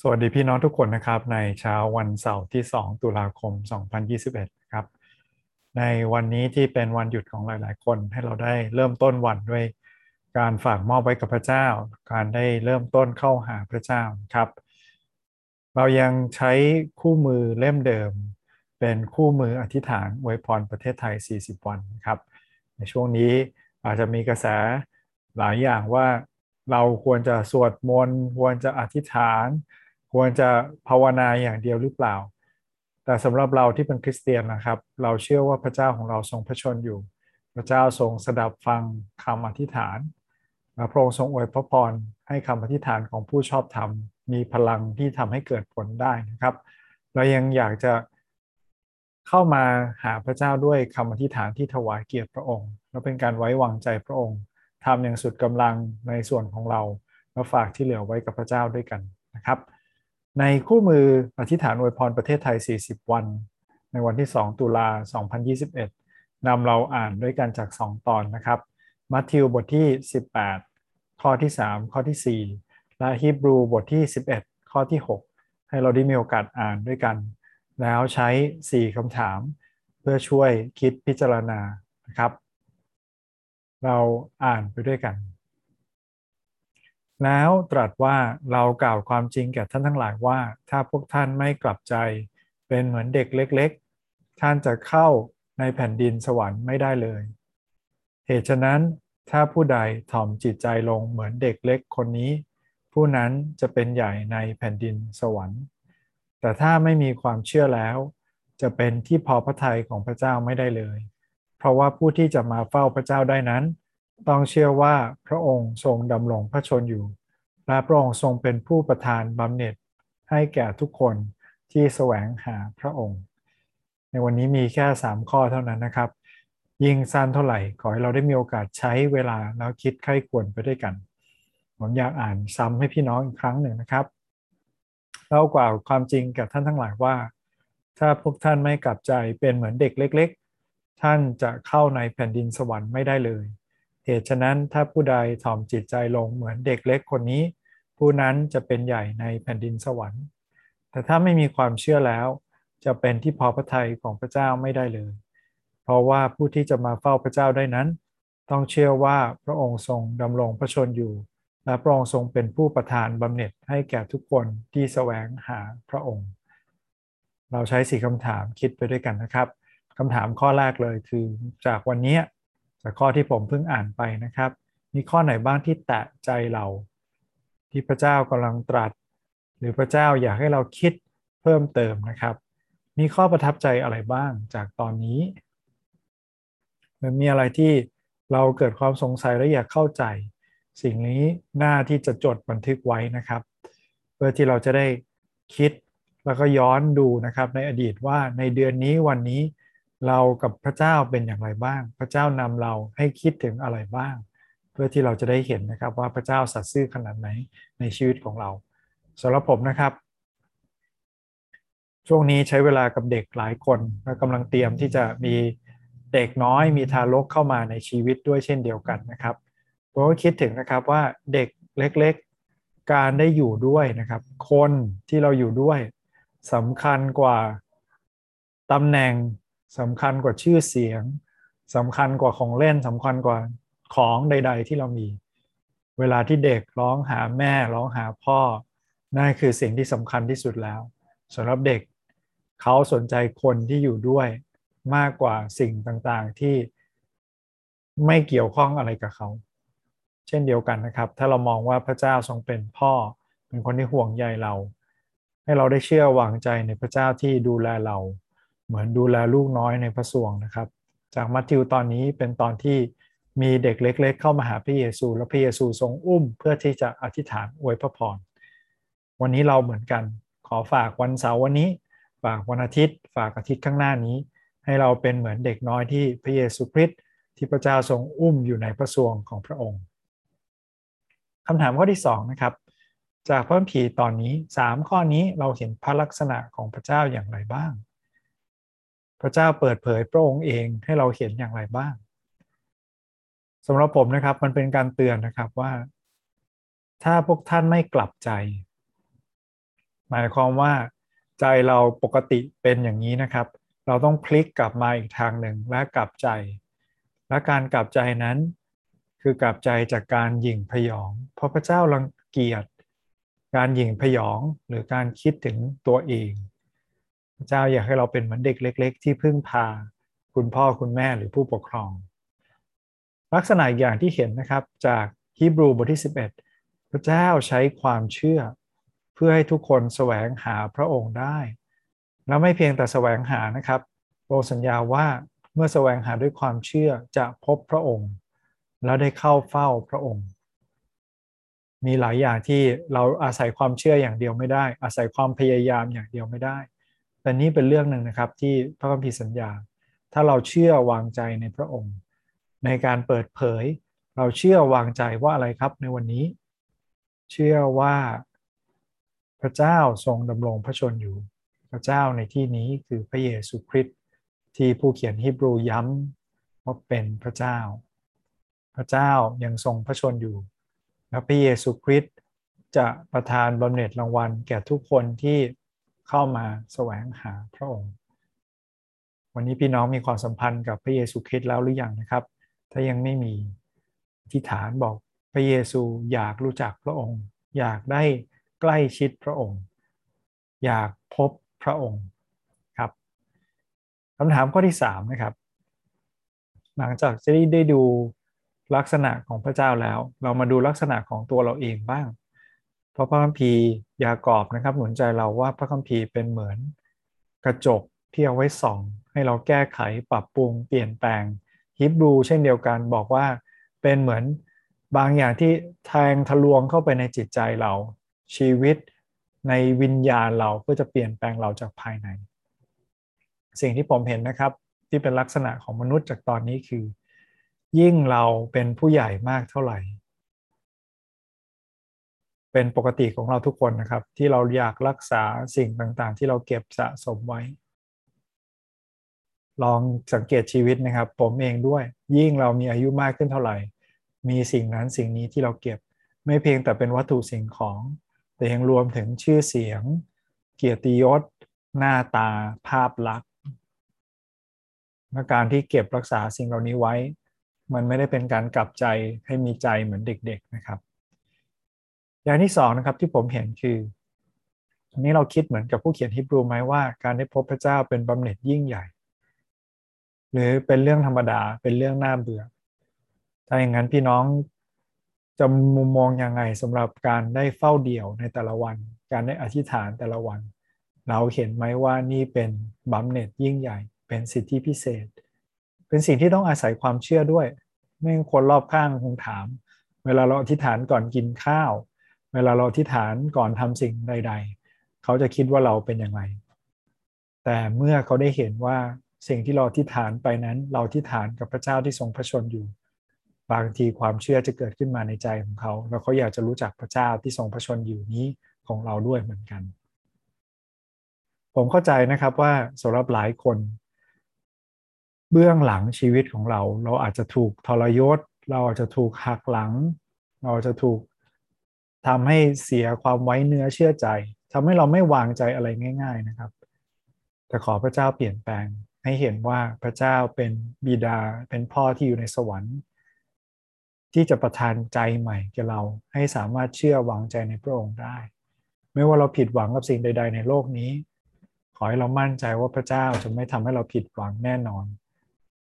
สวัสดีพี่น้องทุกคนนะครับ ในเช้าวันเสาร์ที่ 2 ตุลาคม 2021ครับ ในวันนี้ที่เป็นวันหยุดของหลาย ๆ คน ให้เราได้เริ่มต้นวันด้วย การฝากมอบไว้กับพระเจ้า การได้เริ่มต้นเข้าหาพระเจ้าครับ เรายังใช้คู่มือเล่มเดิม เป็นคู่มืออธิษฐานอวยพรประเทศไทย 40 วันครับในช่วงนี้อาจจะมีกระแสหลายอย่างว่าเราควรจะสวดมนต์ควรจะอธิษฐาน ควรจะภาวนาอย่างเดียวหรือเปล่า แต่สำหรับเราที่เป็นคริสเตียนนะครับ เราเชื่อว่าพระเจ้าของเราทรงพระชนอยู่ พระเจ้าทรงสดับฟังคำอธิษฐานและพระองค์ทรงอวยพระพรให้คำอธิษฐานของผู้ชอบธรรม มีพลังที่ทำให้เกิดผลได้นะครับ เรายังอยากจะเข้ามาหาพระเจ้าด้วยคำอธิษฐานที่ถวายเกียรติพระองค์และเป็นการไว้วางใจพระองค์ทำอย่างสุดกำลังในส่วนของเรา แล้วฝากที่เหลือไว้กับพระเจ้าด้วยกันนะครับ ในคู่มืออธิษฐานอวยพรประเทศไทย 40 วัน ในวันที่ 2 ตุลา 2021นำเราอ่านด้วยกันจาก 2 ตอนนะครับ มัทธิวบทที่ 18 ข้อที่ 3 ข้อที่ 4 และฮีบรูบทที่ 11 ข้อที่ 6 ให้เราได้มีโอกาสอ่านด้วยกัน แล้วใช้ 4คำถาม เพื่อช่วยคิดพิจารณานะครับ เราอ่านไปด้วยกัน แล้วตรัสว่าเรากล่าวความจริงแก่ท่านทั้งหลายว่า ถ้าพวกท่านไม่กลับใจ เป็นเหมือนเด็กเล็ก ๆ ท่านจะเข้าในแผ่นดินสวรรค์ไม่ได้เลย เหตุฉะนั้นถ้าผู้ใดถ่อมจิตใจลงเหมือนเด็กเล็กคนนี้ ผู้นั้นจะเป็นใหญ่ในแผ่นดินสวรรค์ แต่ถ้าไม่มีความเชื่อแล้ว จะเป็นที่พอพระทัยของพระเจ้าไม่ได้เลย เพราะว่าผู้ที่จะมาเฝ้าพระเจ้าได้นั้น ต้องเชื่อว่าพระองค์ทรงดำรงพระชนอยู่ และพระองค์ทรงเป็นผู้ประทานบำเหน็จให้แก่ทุกคนที่แสวงหาพระองค์ ในวันนี้มีแค่ 3 ข้อเท่านั้นนะครับ ยิ่งสั้นเท่าไหร่ ขอให้เราได้มีโอกาสใช้เวลาแล้วคิดไข้ควรไปด้วยกัน ผมอยากอ่านซ้ำให้พี่น้องอีกครั้งหนึ่งนะครับเล่ากล่าวความจริงกับท่านทั้งหลายว่า ถ้าพวกท่านไม่กลับใจเป็นเหมือนเด็กเล็ก ๆ ท่านจะเข้าในแผ่นดินสวรรค์ไม่ได้เลย เหตุฉะนั้นถ้าผู้ใดถ่อมจิตใจลงเหมือนเด็กเล็กคนนี้ ผู้นั้นจะเป็นใหญ่ในแผ่นดินสวรรค์ แต่ถ้าไม่มีความเชื่อแล้ว จะเป็นที่พอพระทัยของพระเจ้าไม่ได้เลย เพราะว่าผู้ที่จะมาเฝ้าพระเจ้าได้นั้น ต้องเชื่อว่าพระองค์ทรงดำรงพระชนอยู่ และพระองค์ทรงเป็นผู้ประทานบำเหน็จให้แก่ทุกคนที่แสวงหาพระองค์ เราใช้สี่คำถามคิดไปด้วยกันนะครับคำถามข้อแรกเลยคือจากวันนี้ จากข้อที่ผมเพิ่งอ่านไปนะครับ มีข้อไหนบ้างที่แตะใจเรา ที่พระเจ้ากำลังตรัส หรือพระเจ้าอยากให้เราคิดเพิ่มเติมนะครับ มีข้อประทับใจอะไรบ้างจากตอนนี้มันมีอะไรที่เราเกิดความสงสัยและอยากเข้าใจ สิ่งนี้หน้าที่จะจดบันทึกไว้นะครับ เพื่อที่เราจะได้คิดแล้วก็ย้อนดูนะครับในอดีตว่าในเดือนนี้วันนี้ เรากับพระเจ้าเป็นอย่างไรบ้าง พระเจ้านำเราให้คิดถึงอะไรบ้าง เพื่อที่เราจะได้เห็นนะครับว่าพระเจ้าสัตย์ซื่อขนาดไหนในชีวิตของเราสำหรับผมนะครับ ช่วงนี้ใช้เวลากับเด็กหลายคนและกำลังเตรียมที่จะมีเด็กน้อยมีทารกเข้ามาในชีวิตด้วยเช่นเดียวกันนะครับผมก็คิดถึงนะครับว่าเด็กเล็กๆ การได้อยู่ด้วยนะครับ คนที่เราอยู่ด้วยสำคัญกว่าตำแหน่ง สำคัญกว่าชื่อเสียงสำคัญกว่าของเล่นสำคัญกว่าของใด ๆ ที่เรามี เวลาที่เด็กร้องหาแม่ร้องหาพ่อ นั่นคือสิ่งที่สำคัญที่สุดแล้วสำหรับเด็กเขาสนใจคนที่อยู่ด้วยมากกว่าสิ่งต่างๆที่ไม่เกี่ยวข้องอะไรกับเขา เช่นเดียวกันนะครับ ถ้าเรามองว่าพระเจ้าทรงเป็นพ่อ เป็นคนที่ห่วงใยเรา ให้เราได้เชื่อวางใจในพระเจ้าที่ดูแลเรา เหมือนดูแลลูกน้อยในพระสวงนะครับ จากมัทธิวตอนนี้เป็นตอนที่มีเด็กเล็ก ๆ เข้ามาหาพระเยซู แล้วพระเยซูทรงอุ้ม เพื่อที่จะอธิษฐานอวยพระพรวันนี้เราเหมือนกันขอฝากวันเสาร์วันนี้ ฝากวันอาทิตย์ ฝากอาทิตย์ข้างหน้านี้ ให้เราเป็นเหมือนเด็กน้อยที่พระเยซูคริสต์ที่พระเจ้าทรงอุ้มอยู่ในพระสวงของพระองค์คำถามข้อที่2นะครับจากพระคัมภีตอนนี้ 3 ข้อนี้เราเห็นพระลักษณะของพระเจ้าอย่างไรบ้าง พระเจ้าเปิดเผยพระองค์เองให้เราเห็นอย่างไรบ้างสำหรับผมนะครับมันเป็นการเตือนนะครับว่า ถ้าพวกท่านไม่กลับใจ หมายความว่าใจเราปกติเป็นอย่างนี้นะครับ เราต้องพลิกกลับมาอีกทางหนึ่งและกลับใจ และการกลับใจนั้น คือกลับใจจากการหยิ่งพยอง เพราะพระเจ้ารังเกียจการหยิ่งพยองหรือการคิดถึงตัวเอง พระเจ้าอยากให้เราเป็นเหมือนเด็กเล็ก ๆ ที่พึ่งพาคุณพ่อคุณแม่หรือผู้ปกครอง ลักษณะอย่างที่เห็นนะครับจากฮีบรูบทที่ 11 พระเจ้าใช้ความเชื่อ เพื่อให้ทุกคนแสวงหาพระองค์ได้ แล้วไม่เพียงแต่แสวงหานะครับโรสัญญาว่าเมื่อแสวงหาด้วยความเชื่อจะพบพระองค์ แล้วได้เข้าเฝ้าพระองค์ มีหลายอย่างที่เราอาศัยความเชื่ออย่างเดียวไม่ได้ อาศัยความพยายามอย่างเดียวไม่ได้ แต่นี่เป็นเรื่องหนึ่งนะครับที่พระคัมภีร์สัญญา ถ้าเราเชื่อวางใจในพระองค์ ในการเปิดเผย เราเชื่อวางใจว่าอะไรครับในวันนี้ เชื่อว่าพระเจ้าทรงดำรงพระชนอยู่ พระเจ้าในที่นี้คือพระเยซูคริสต์ที่ผู้เขียนฮีบรูย้ำว่าเป็นพระเจ้า พระเจ้ายังทรงพระชนอยู่ และพระเยซูคริสต์จะประทานบำเหน็จรางวัลแก่ทุกคนที่ เข้ามาแสวงหาพระองค์ วันนี้พี่น้องมีความสัมพันธ์กับพระเยซูคริสต์แล้วหรือยังนะครับ ถ้ายังไม่มีที่ฐานบอกพระเยซูอยากรู้จักพระองค์ อยากได้ใกล้ชิดพระองค์ อยากพบพระองค์ครับคำถามข้อที่3นะครับ หลังจากจะได้ดูลักษณะของพระเจ้าแล้ว เรามาดูลักษณะของตัวเราเองบ้าง เพราะพระคัมภีร์ยากอบนะครับ หนุนใจเราว่าพระคัมภีร์เป็นเหมือนกระจกที่เอาไว้ส่อง ให้เราแก้ไขปรับปรุงเปลี่ยนแปลงฮิบรูเช่นเดียวกันบอกว่าเป็นเหมือนบางอย่างที่แทงทะลวงเข้าไปในจิตใจเราชีวิตในวิญญาณเราเพื่อจะเปลี่ยนแปลงเราจากภายใน สิ่งที่ผมเห็นนะครับที่เป็นลักษณะของมนุษย์จากตอนนี้คือ ยิ่งเราเป็นผู้ใหญ่มากเท่าไหร่ เป็นปกติของเราทุกคนนะครับ ที่เราอยากรักษาสิ่งต่างๆ ที่เราเก็บสะสมไว้ ลองสังเกตชีวิตนะครับ ผมเองด้วย ยิ่งเรามีอายุมากขึ้นเท่าไหร่ มีสิ่งนั้นสิ่งนี้ที่เราเก็บ ไม่เพียงแต่เป็นวัตถุสิ่งของ แต่ยังรวมถึงชื่อเสียง เกียรติยศ หน้าตา ภาพลักษณ์และการที่เก็บรักษาสิ่งเหล่านี้ไว้ มันไม่ได้เป็นการกลับใจให้มีใจเหมือนเด็ก ๆนะครับ อย่างที่สองนะครับที่ผมเห็นคืออันนี้เราคิดเหมือนกับผู้เขียนฮิบรูไหมว่า การได้พบพระเจ้าเป็นบำเหน็จยิ่งใหญ่ หรือเป็นเรื่องธรรมดาเป็นเรื่องน่าเบื่อ ถ้าอย่างนั้นพี่น้องจะมุมมองยังไงสำหรับการได้เฝ้าเดี่ยวในแต่ละวัน การได้อธิษฐานแต่ละวัน เราเห็นไหมว่านี่เป็นบัมเน็ตยิ่งใหญ่ เป็นสิทธิพิเศษ เป็นสิ่งที่ต้องอาศัยความเชื่อด้วย ไม่คนรอบข้างคงถาม เวลาเราอธิษฐานก่อนกินข้าว เวลาเราอธิษฐานก่อนทำสิ่งใด ๆ เขาจะคิดว่าเราเป็นอยังไงแต่เมื่อเขาได้เห็นว่าสิ่งที่เราอธิษฐานไปนั้น เราอธิษฐานกับพระเจ้าที่ทรงพระชนอยู่ บางทีความเชื่อจะเกิดขึ้นมาในใจของเขา แล้วเขาอยากจะรู้จักพระเจ้าที่ทรงพระชนอยู่นี้ของเราด้วยเหมือนกัน ผมเข้าใจนะครับว่าสำหรับหลายคน เบื้องหลังชีวิตของเรา เราอาจจะถูกทรยศ เราอาจจะถูกหักหลัง เราจะถูก ทำให้เสียความไว้เนื้อเชื่อใจทำให้เราไม่วางใจอะไรง่าย ๆนะครับ แต่ขอพระเจ้าเปลี่ยนแปลงให้เห็นว่าพระเจ้าเป็นบิดาเป็นพ่อที่อยู่ในสวรรค์ ที่จะประทานใจใหม่แก่เราให้สามารถเชื่อวางใจในพระองค์ได้ ไม่ว่าเราผิดหวังกับสิ่งใด ๆ ในโลกนี้ ขอให้เรามั่นใจว่าพระเจ้าจะไม่ทำให้เราผิดหวังแน่นอน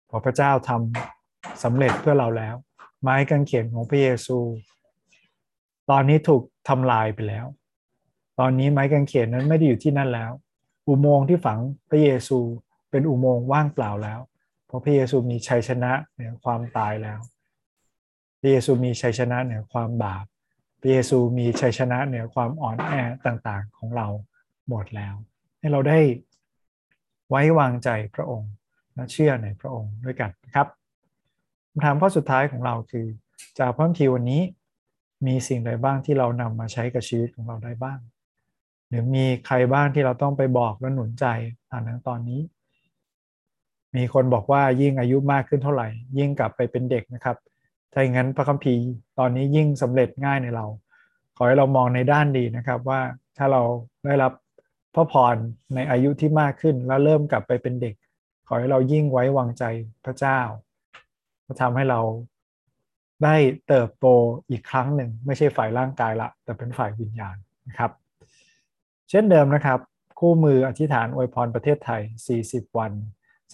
เพราะพระเจ้าทำสำเร็จเพื่อเราแล้ว ไม้กางเขนของพระเยซู ตอนนี้ถูกทำลายไปแล้ว ตอนนี้ไม้กางเขนนั้นไม่ได้อยู่ที่นั่นแล้ว อุโมงค์ที่ฝังพระเยซูเป็นอุโมงค์ว่างเปล่าแล้ว เพราะพระเยซูมีชัยชนะเหนือความตายแล้ว พระเยซูมีชัยชนะเหนือความบาป พระเยซูมีชัยชนะเหนือความอ่อนแอต่างๆของเราหมดแล้ว ให้เราได้ไว้วางใจพระองค์และเชื่อในพระองค์ด้วยกันนะครับคำถามข้อสุดท้ายของเราคือจากพระคัมภีร์วันนี้ มีสิ่งใดบ้างที่เรานำมาใช้กับชีวิตของเราได้บ้าง หรือมีใครบ้างที่เราต้องไปบอกและหนุนใจผ่านตอนนี้ มีคนบอกว่ายิ่งอายุมากขึ้นเท่าไหร่ ยิ่งกลับไปเป็นเด็กนะครับถ้าอย่างนั้นพระคัมภีร์ตอนนี้ยิ่งสำเร็จง่ายในเรา ขอให้เรามองในด้านดีนะครับว่าถ้าเราได้รับพระพรในอายุที่มากขึ้นแล้วเริ่มกลับไปเป็นเด็ก ขอให้เรายิ่งไว้วางใจพระเจ้าจะทำให้เรา ได้เติบโตอีกครั้งหนึ่ง ไม่ใช่ฝ่ายร่างกายละ แต่เป็นฝ่ายวิญญาณนะครับ เช่นเดิมนะครับ คู่มืออธิษฐานอวยพรประเทศไทย 40 วัน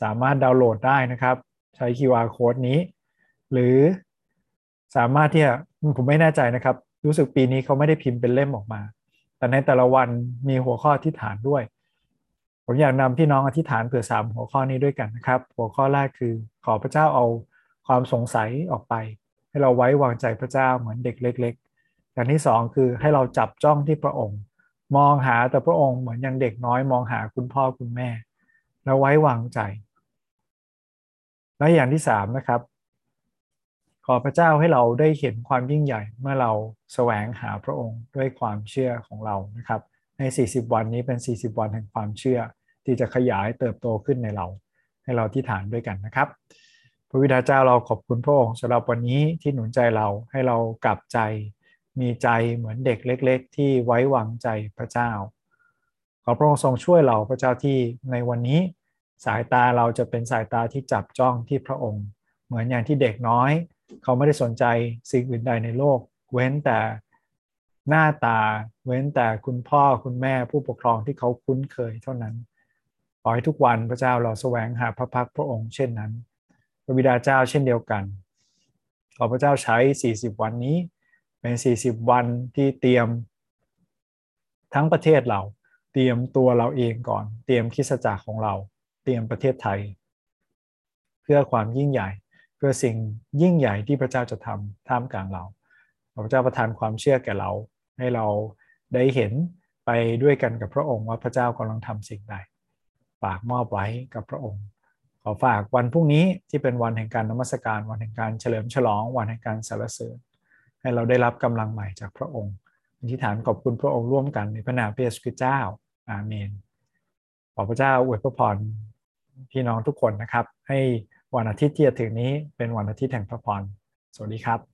สามารถดาวน์โหลดได้นะครับ ใช้ QR code นี้ หรือสามารถที่จะผมไม่แน่ใจนะครับ รู้สึกปีนี้เขาไม่ได้พิมพ์เป็นเล่มออกมา แต่ในแต่ละวันมีหัวข้ออธิษฐานด้วย ผมอยากนำพี่น้องอธิษฐานเผื่อสามหัวข้อนี้ด้วยกันนะครับ หัวข้อแรกคือขอพระเจ้าเอาความสงสัยออกไป ให้เราไว้วางใจพระเจ้าเหมือนเด็กเล็ก ๆ อย่างที่สองคือให้เราจับจ้องที่พระองค์ มองหาแต่พระองค์เหมือนอย่างเด็กน้อย มองหาคุณพ่อคุณแม่ แล้วไว้วางใจ และอย่างที่สามนะครับ ขอพระเจ้าให้เราได้เห็นความยิ่งใหญ่เมื่อเราแสวงหาพระองค์ด้วยความเชื่อของเรานะครับ ใน 40 วันนี้เป็น 40 วันแห่งความเชื่อที่จะขยายเติบโตขึ้นในเรา ให้เราที่ฐานด้วยกันนะครับ ระวิดาเจ้าเราขอบคุณพระองค์สำหรับวันนี้ที่หนุนใจเราให้เรากลับใจ มีใจเหมือนเด็กเล็ก ๆ ที่ไว้วางใจพระเจ้า ขอพระองค์ทรงช่วยเราพระเจ้าที่ในวันนี้ สายตาเราจะเป็นสายตาที่จับจ้องที่พระองค์ เหมือนอย่างที่เด็กน้อย เขาไม่ได้สนใจสิ่งอื่นใดในโลก เว้นแต่หน้าตา เว้นแต่คุณพ่อคุณแม่ผู้ปกครองที่เขาคุ้นเคยเท่านั้นขอให้ทุกวันพระเจ้าเราแสวงหาพระพักพระองค์เช่นนั้น พระบิดาเจ้าเช่นเดียวกัน ขอพระเจ้าใช้ 40 วันนี้ เป็น 40 วันที่เตรียมทั้งประเทศเรา เตรียมตัวเราเองก่อน เตรียมคิสจักรของเรา เตรียมประเทศไทย เพื่อความยิ่งใหญ่ เพื่อสิ่งยิ่งใหญ่ที่พระเจ้าจะทำท่ามกลางเราพระเจ้าประทานความเชื่อแก่เรา ให้เราได้เห็นไปด้วยกันกับพระองค์ว่าพระเจ้ากำลังทำสิ่งใด ฝากมอบไว้กับพระองค์ ขอฝากวันพรุ่งนี้ที่เป็นวันแห่งการนมัสการ วันแห่งการเฉลิมฉลอง วันแห่งการสรรเสริญให้เราได้รับกำลังใหม่จากพระองค์อธิษฐานขอบคุณพระองค์ร่วมกันในพระนามพระเยซูคริสต์เจ้า อาเมน ขอพระเจ้าอวยพรพี่น้องทุกคนนะครับ ให้วันอาทิตย์ที่จะถึงนี้เป็นวันอาทิตย์แห่งพระพร สวัสดีครับ